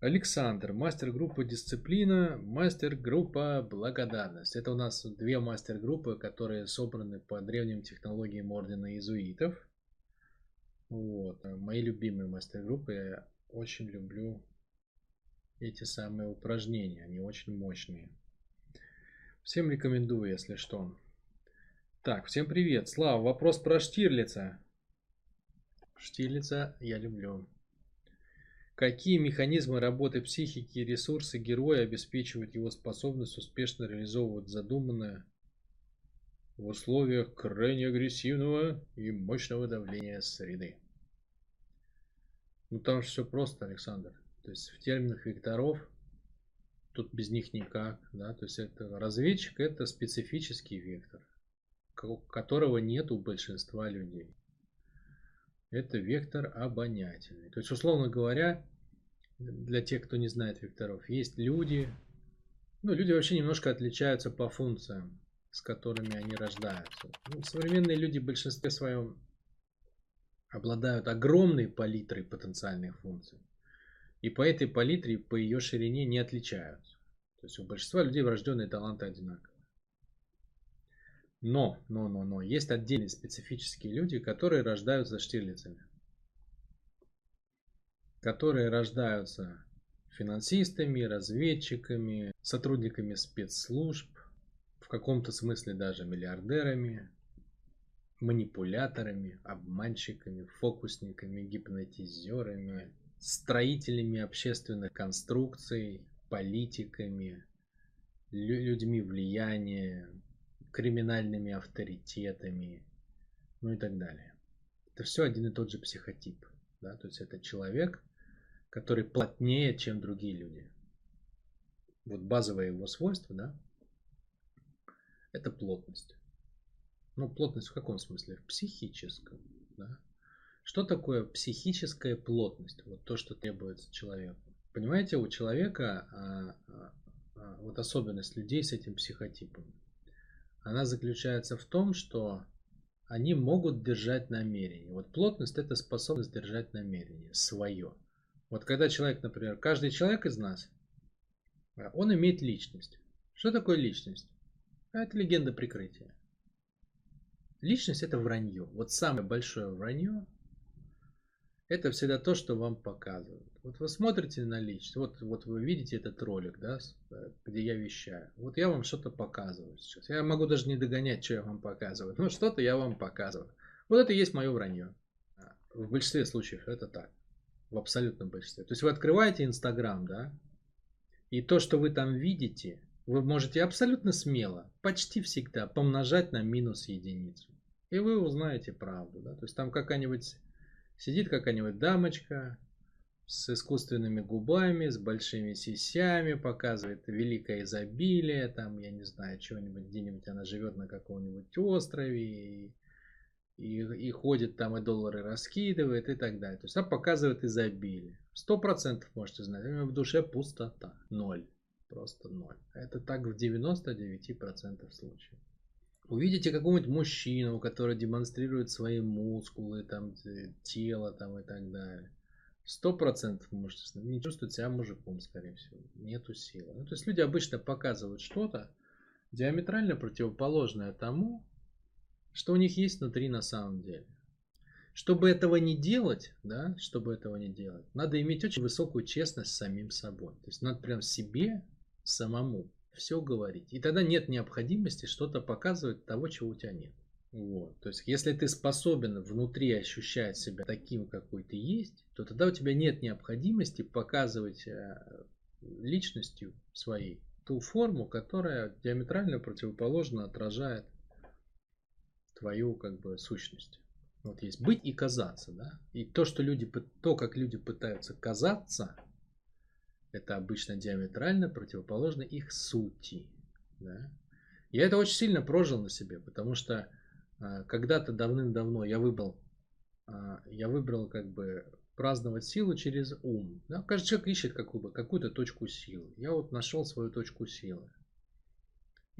Александр, мастер-группа дисциплина, мастер-группа благодарность. Это у нас две мастер-группы, которые собраны по древним технологиям ордена иезуитов. Вот. Мои любимые мастер-группы. Я очень люблю эти самые упражнения. Они очень мощные. Всем рекомендую, если что. Так, всем привет. Слава, вопрос про Штирлица. Штирлица я люблю. Какие механизмы работы психики и ресурсы героя обеспечивают его способность успешно реализовывать задуманное в условиях крайне агрессивного и мощного давления среды? Ну там же все просто, Александр. То есть в терминах векторов тут без них никак. Да? То есть это разведчик это специфический вектор, которого нет у большинства людей это вектор обонятельный. То есть, условно говоря, для тех, кто не знает векторов, есть люди, ну, люди вообще немножко отличаются по функциям, с которыми они рождаются. Ну, современные люди в большинстве своем обладают огромной палитрой потенциальных функций. И по этой палитре, по ее ширине не отличаются. То есть у большинства людей врожденные таланты одинаковые. Но, но, но, но, есть отдельные специфические люди, которые рождаются штирлицами. Которые рождаются финансистами, разведчиками, сотрудниками спецслужб, в каком-то смысле даже миллиардерами, манипуляторами, обманщиками, фокусниками, гипнотизерами, строителями общественных конструкций, политиками, людьми влияния, криминальными авторитетами, ну и так далее. Это все один и тот же психотип. Да? То есть это человек, который плотнее, чем другие люди. Вот базовое его свойство, да, это плотность. Ну, плотность в каком смысле? В психическом. Да? Что такое психическая плотность? Вот то, что требуется человеку. Понимаете, у человека а, а, а, вот особенность людей с этим психотипом она заключается в том, что они могут держать намерение. Вот плотность это способность держать намерение свое. Вот когда человек, например, каждый человек из нас, он имеет личность. Что такое личность? Это легенда прикрытия. Личность это вранье. Вот самое большое вранье это всегда то, что вам показывают. Вот вы смотрите на личность, вот, вот вы видите этот ролик, да, э, где я вещаю. Вот я вам что-то показываю сейчас. Я могу даже не догонять, что я вам показываю, но что-то я вам показываю. Вот это и есть мое вранье. А, в большинстве случаев это так. В абсолютном большинстве. То есть вы открываете Инстаграм, да, и то, что вы там видите, вы можете абсолютно смело, почти всегда помножать на минус единицу. И вы узнаете правду. Да? То есть там какая-нибудь Сидит какая-нибудь дамочка с искусственными губами, с большими сисями, показывает великое изобилие, там, я не знаю, чего-нибудь, где-нибудь она живет на каком-нибудь острове, и, и, и ходит там и доллары раскидывает и так далее. То есть она показывает изобилие. Сто процентов можете знать, у в душе пустота, ноль, просто ноль. Это так в 99% случаев увидите какого-нибудь мужчину, который демонстрирует свои мускулы, там, тело там, и так далее. Сто процентов можете не чувствовать себя мужиком, скорее всего. Нету силы. Ну, то есть люди обычно показывают что-то диаметрально противоположное тому, что у них есть внутри на самом деле. Чтобы этого не делать, да, чтобы этого не делать, надо иметь очень высокую честность с самим собой. То есть надо прям себе самому все говорить. И тогда нет необходимости что-то показывать того, чего у тебя нет. Вот. То есть, если ты способен внутри ощущать себя таким, какой ты есть, то тогда у тебя нет необходимости показывать э, личностью своей ту форму, которая диаметрально противоположно отражает твою как бы сущность. Вот есть быть и казаться, да. И то, что люди, то, как люди пытаются казаться, это обычно диаметрально противоположно их сути. Да? Я это очень сильно прожил на себе, потому что а, когда-то давным-давно я выбрал, а, я выбрал как бы праздновать силу через ум. Да? Каждый человек ищет какую, бы, какую-то точку силы. Я вот нашел свою точку силы.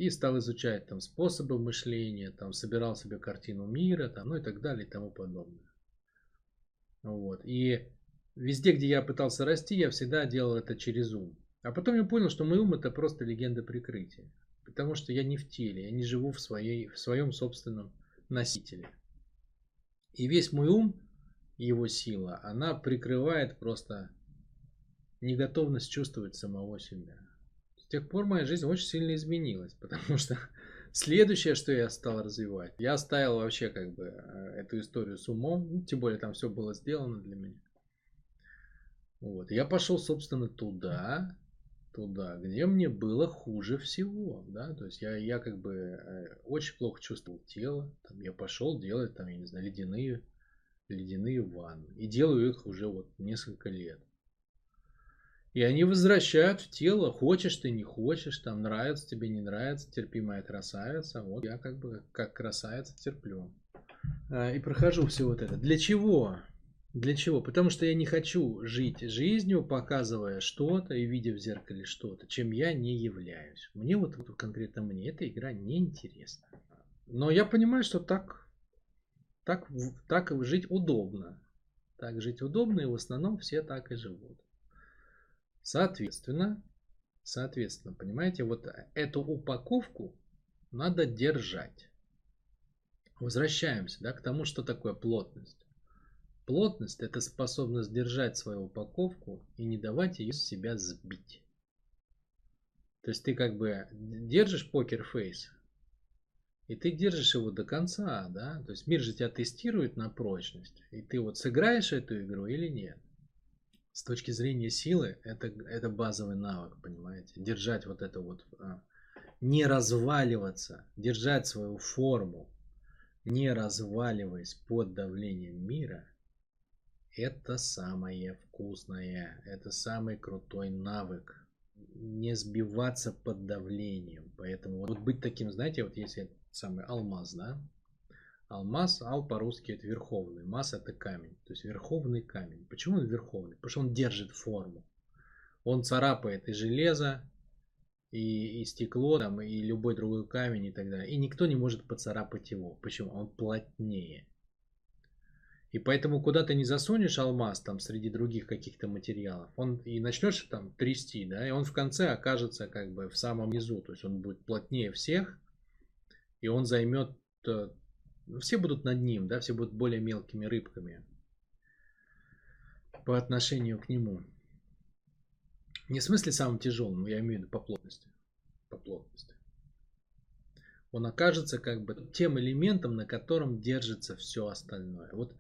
И стал изучать там способы мышления, там собирал себе картину мира, там, ну и так далее и тому подобное. Вот. И везде, где я пытался расти, я всегда делал это через ум. А потом я понял, что мой ум это просто легенда прикрытия. Потому что я не в теле, я не живу в, своей, в своем собственном носителе. И весь мой ум, его сила, она прикрывает просто неготовность чувствовать самого себя. Тех пор моя жизнь очень сильно изменилась, потому что следующее, что я стал развивать, я оставил вообще как бы э, эту историю с умом, ну, тем более там все было сделано для меня. Вот. Я пошел, собственно, туда, туда, где мне было хуже всего, да, то есть я, я как бы э, очень плохо чувствовал тело, там я пошел делать, там, я не знаю, ледяные, ледяные ванны, и делаю их уже вот несколько лет. И они возвращают в тело, хочешь ты, не хочешь, там нравится тебе, не нравится, терпимая красавица, вот я как бы как красавица терплю. А, и прохожу все вот это. Для чего? Для чего? Потому что я не хочу жить жизнью, показывая что-то и видя в зеркале что-то, чем я не являюсь. Мне вот, вот конкретно мне эта игра не интересна. Но я понимаю, что так, так, так жить удобно. Так жить удобно, и в основном все так и живут. Соответственно, соответственно, понимаете, вот эту упаковку надо держать. Возвращаемся да, к тому, что такое плотность. Плотность – это способность держать свою упаковку и не давать ее с себя сбить. То есть ты как бы держишь покер-фейс, и ты держишь его до конца, да? То есть мир же тебя тестирует на прочность, и ты вот сыграешь эту игру или нет. С точки зрения силы, это, это базовый навык, понимаете? Держать вот это вот, а, не разваливаться, держать свою форму, не разваливаясь под давлением мира – это самое вкусное, это самый крутой навык. Не сбиваться под давлением. Поэтому вот быть таким, знаете, вот если самый алмаз, да? Алмаз, ал по-русски это верховный, мас это камень, то есть верховный камень. Почему он верховный? Потому что он держит форму. Он царапает и железо, и, и стекло, там, и любой другой камень и так далее. И никто не может поцарапать его. Почему? Он плотнее. И поэтому куда ты не засунешь алмаз там среди других каких-то материалов, он и начнешь там трясти, да, и он в конце окажется как бы в самом низу, то есть он будет плотнее всех, и он займет, э, все будут над ним, да, все будут более мелкими рыбками по отношению к нему. Не в смысле самым тяжелым, я имею в виду по плотности. По плотности. Он окажется как бы тем элементом, на котором держится все остальное. Вот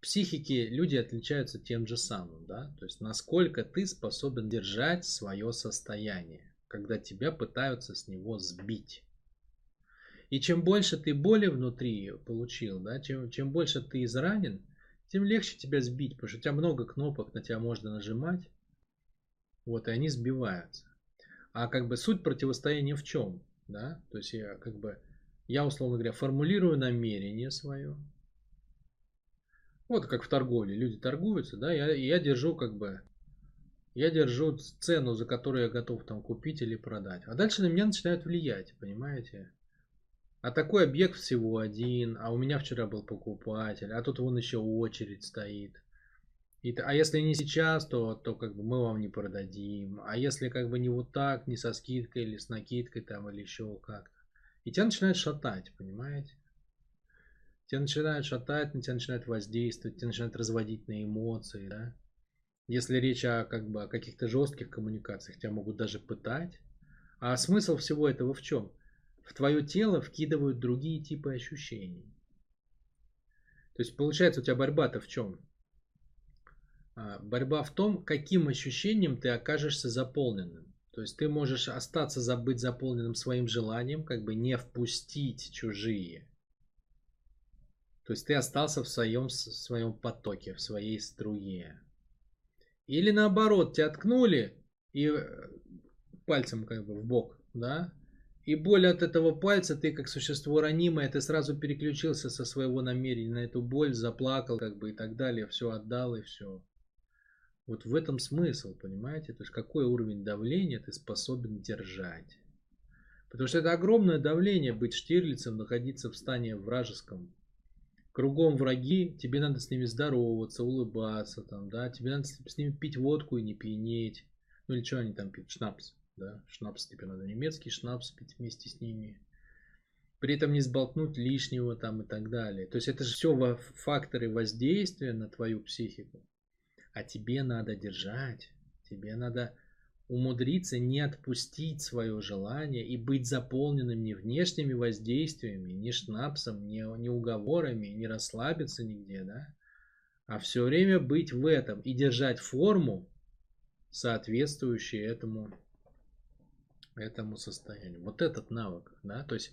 психике люди отличаются тем же самым, да, то есть насколько ты способен держать свое состояние, когда тебя пытаются с него сбить. И чем больше ты боли внутри получил, да, чем, чем больше ты изранен, тем легче тебя сбить, потому что у тебя много кнопок, на тебя можно нажимать, вот, и они сбиваются. А как бы суть противостояния в чем, да, то есть я как бы, я условно говоря, формулирую намерение свое, вот как в торговле. Люди торгуются, да, я, я держу как бы, я держу цену, за которую я готов там купить или продать. А дальше на меня начинают влиять, понимаете? А такой объект всего один, а у меня вчера был покупатель, а тут вон еще очередь стоит. И, а если не сейчас, то, то как бы мы вам не продадим. А если как бы не вот так, не со скидкой или с накидкой там или еще как-то. И тебя начинает шатать, понимаете? тебя начинают шатать, на тебя начинают воздействовать, тебя начинают разводить на эмоции, да. Если речь о, как бы, о каких-то жестких коммуникациях, тебя могут даже пытать. А смысл всего этого в чем? В твое тело вкидывают другие типы ощущений. То есть получается у тебя борьба-то в чем? А, борьба в том, каким ощущением ты окажешься заполненным. То есть ты можешь остаться забыть заполненным своим желанием, как бы не впустить чужие то есть ты остался в своем, в своем потоке, в своей струе. Или наоборот, тебя ткнули и э, пальцем как бы в бок, да? И боль от этого пальца, ты как существо ранимое, ты сразу переключился со своего намерения на эту боль, заплакал как бы и так далее, все отдал и все. Вот в этом смысл, понимаете? То есть какой уровень давления ты способен держать. Потому что это огромное давление быть Штирлицем, находиться в стане вражеском, Кругом враги, тебе надо с ними здороваться, улыбаться, там, да, тебе надо с ними пить водку и не пьянеть. Ну или что они там пьют? Шнапс, да, шнапс тебе надо немецкий шнапс пить вместе с ними. При этом не сболтнуть лишнего там и так далее. То есть это же все факторы воздействия на твою психику. А тебе надо держать, тебе надо умудриться не отпустить свое желание и быть заполненным не внешними воздействиями, не шнапсом, не, не уговорами, не расслабиться нигде, да, а все время быть в этом и держать форму, соответствующую этому, этому состоянию. Вот этот навык, да, то есть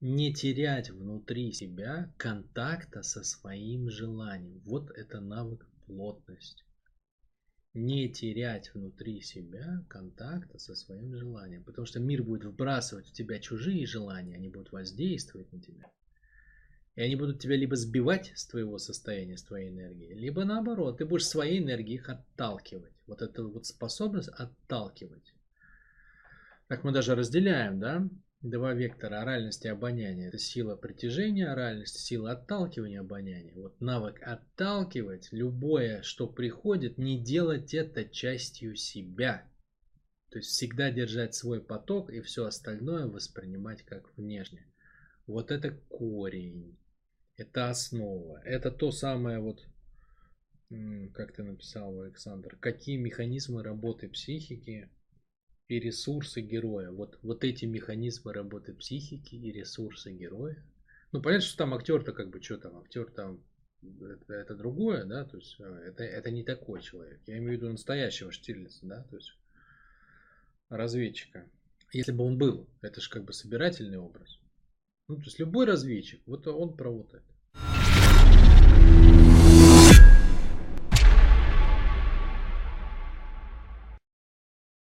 не терять внутри себя контакта со своим желанием. Вот это навык плотности не терять внутри себя контакта со своим желанием. Потому что мир будет вбрасывать в тебя чужие желания, они будут воздействовать на тебя. И они будут тебя либо сбивать с твоего состояния, с твоей энергии, либо наоборот, ты будешь своей энергией их отталкивать. Вот эта вот способность отталкивать. Так мы даже разделяем, да, Два вектора оральности и обоняния. Это сила притяжения оральности, сила отталкивания обоняния. Вот навык отталкивать любое, что приходит, не делать это частью себя. То есть всегда держать свой поток и все остальное воспринимать как внешне. Вот это корень. Это основа. Это то самое вот, как ты написал, Александр, какие механизмы работы психики и ресурсы героя. Вот, вот эти механизмы работы психики и ресурсы героя. Ну, понятно, что там актер-то как бы, что там, актер там, это, это другое, да, то есть э, это, это не такой человек. Я имею в виду настоящего Штирлица, да, то есть разведчика. Если бы он был, это же как бы собирательный образ. Ну, то есть любой разведчик, вот он про вот это.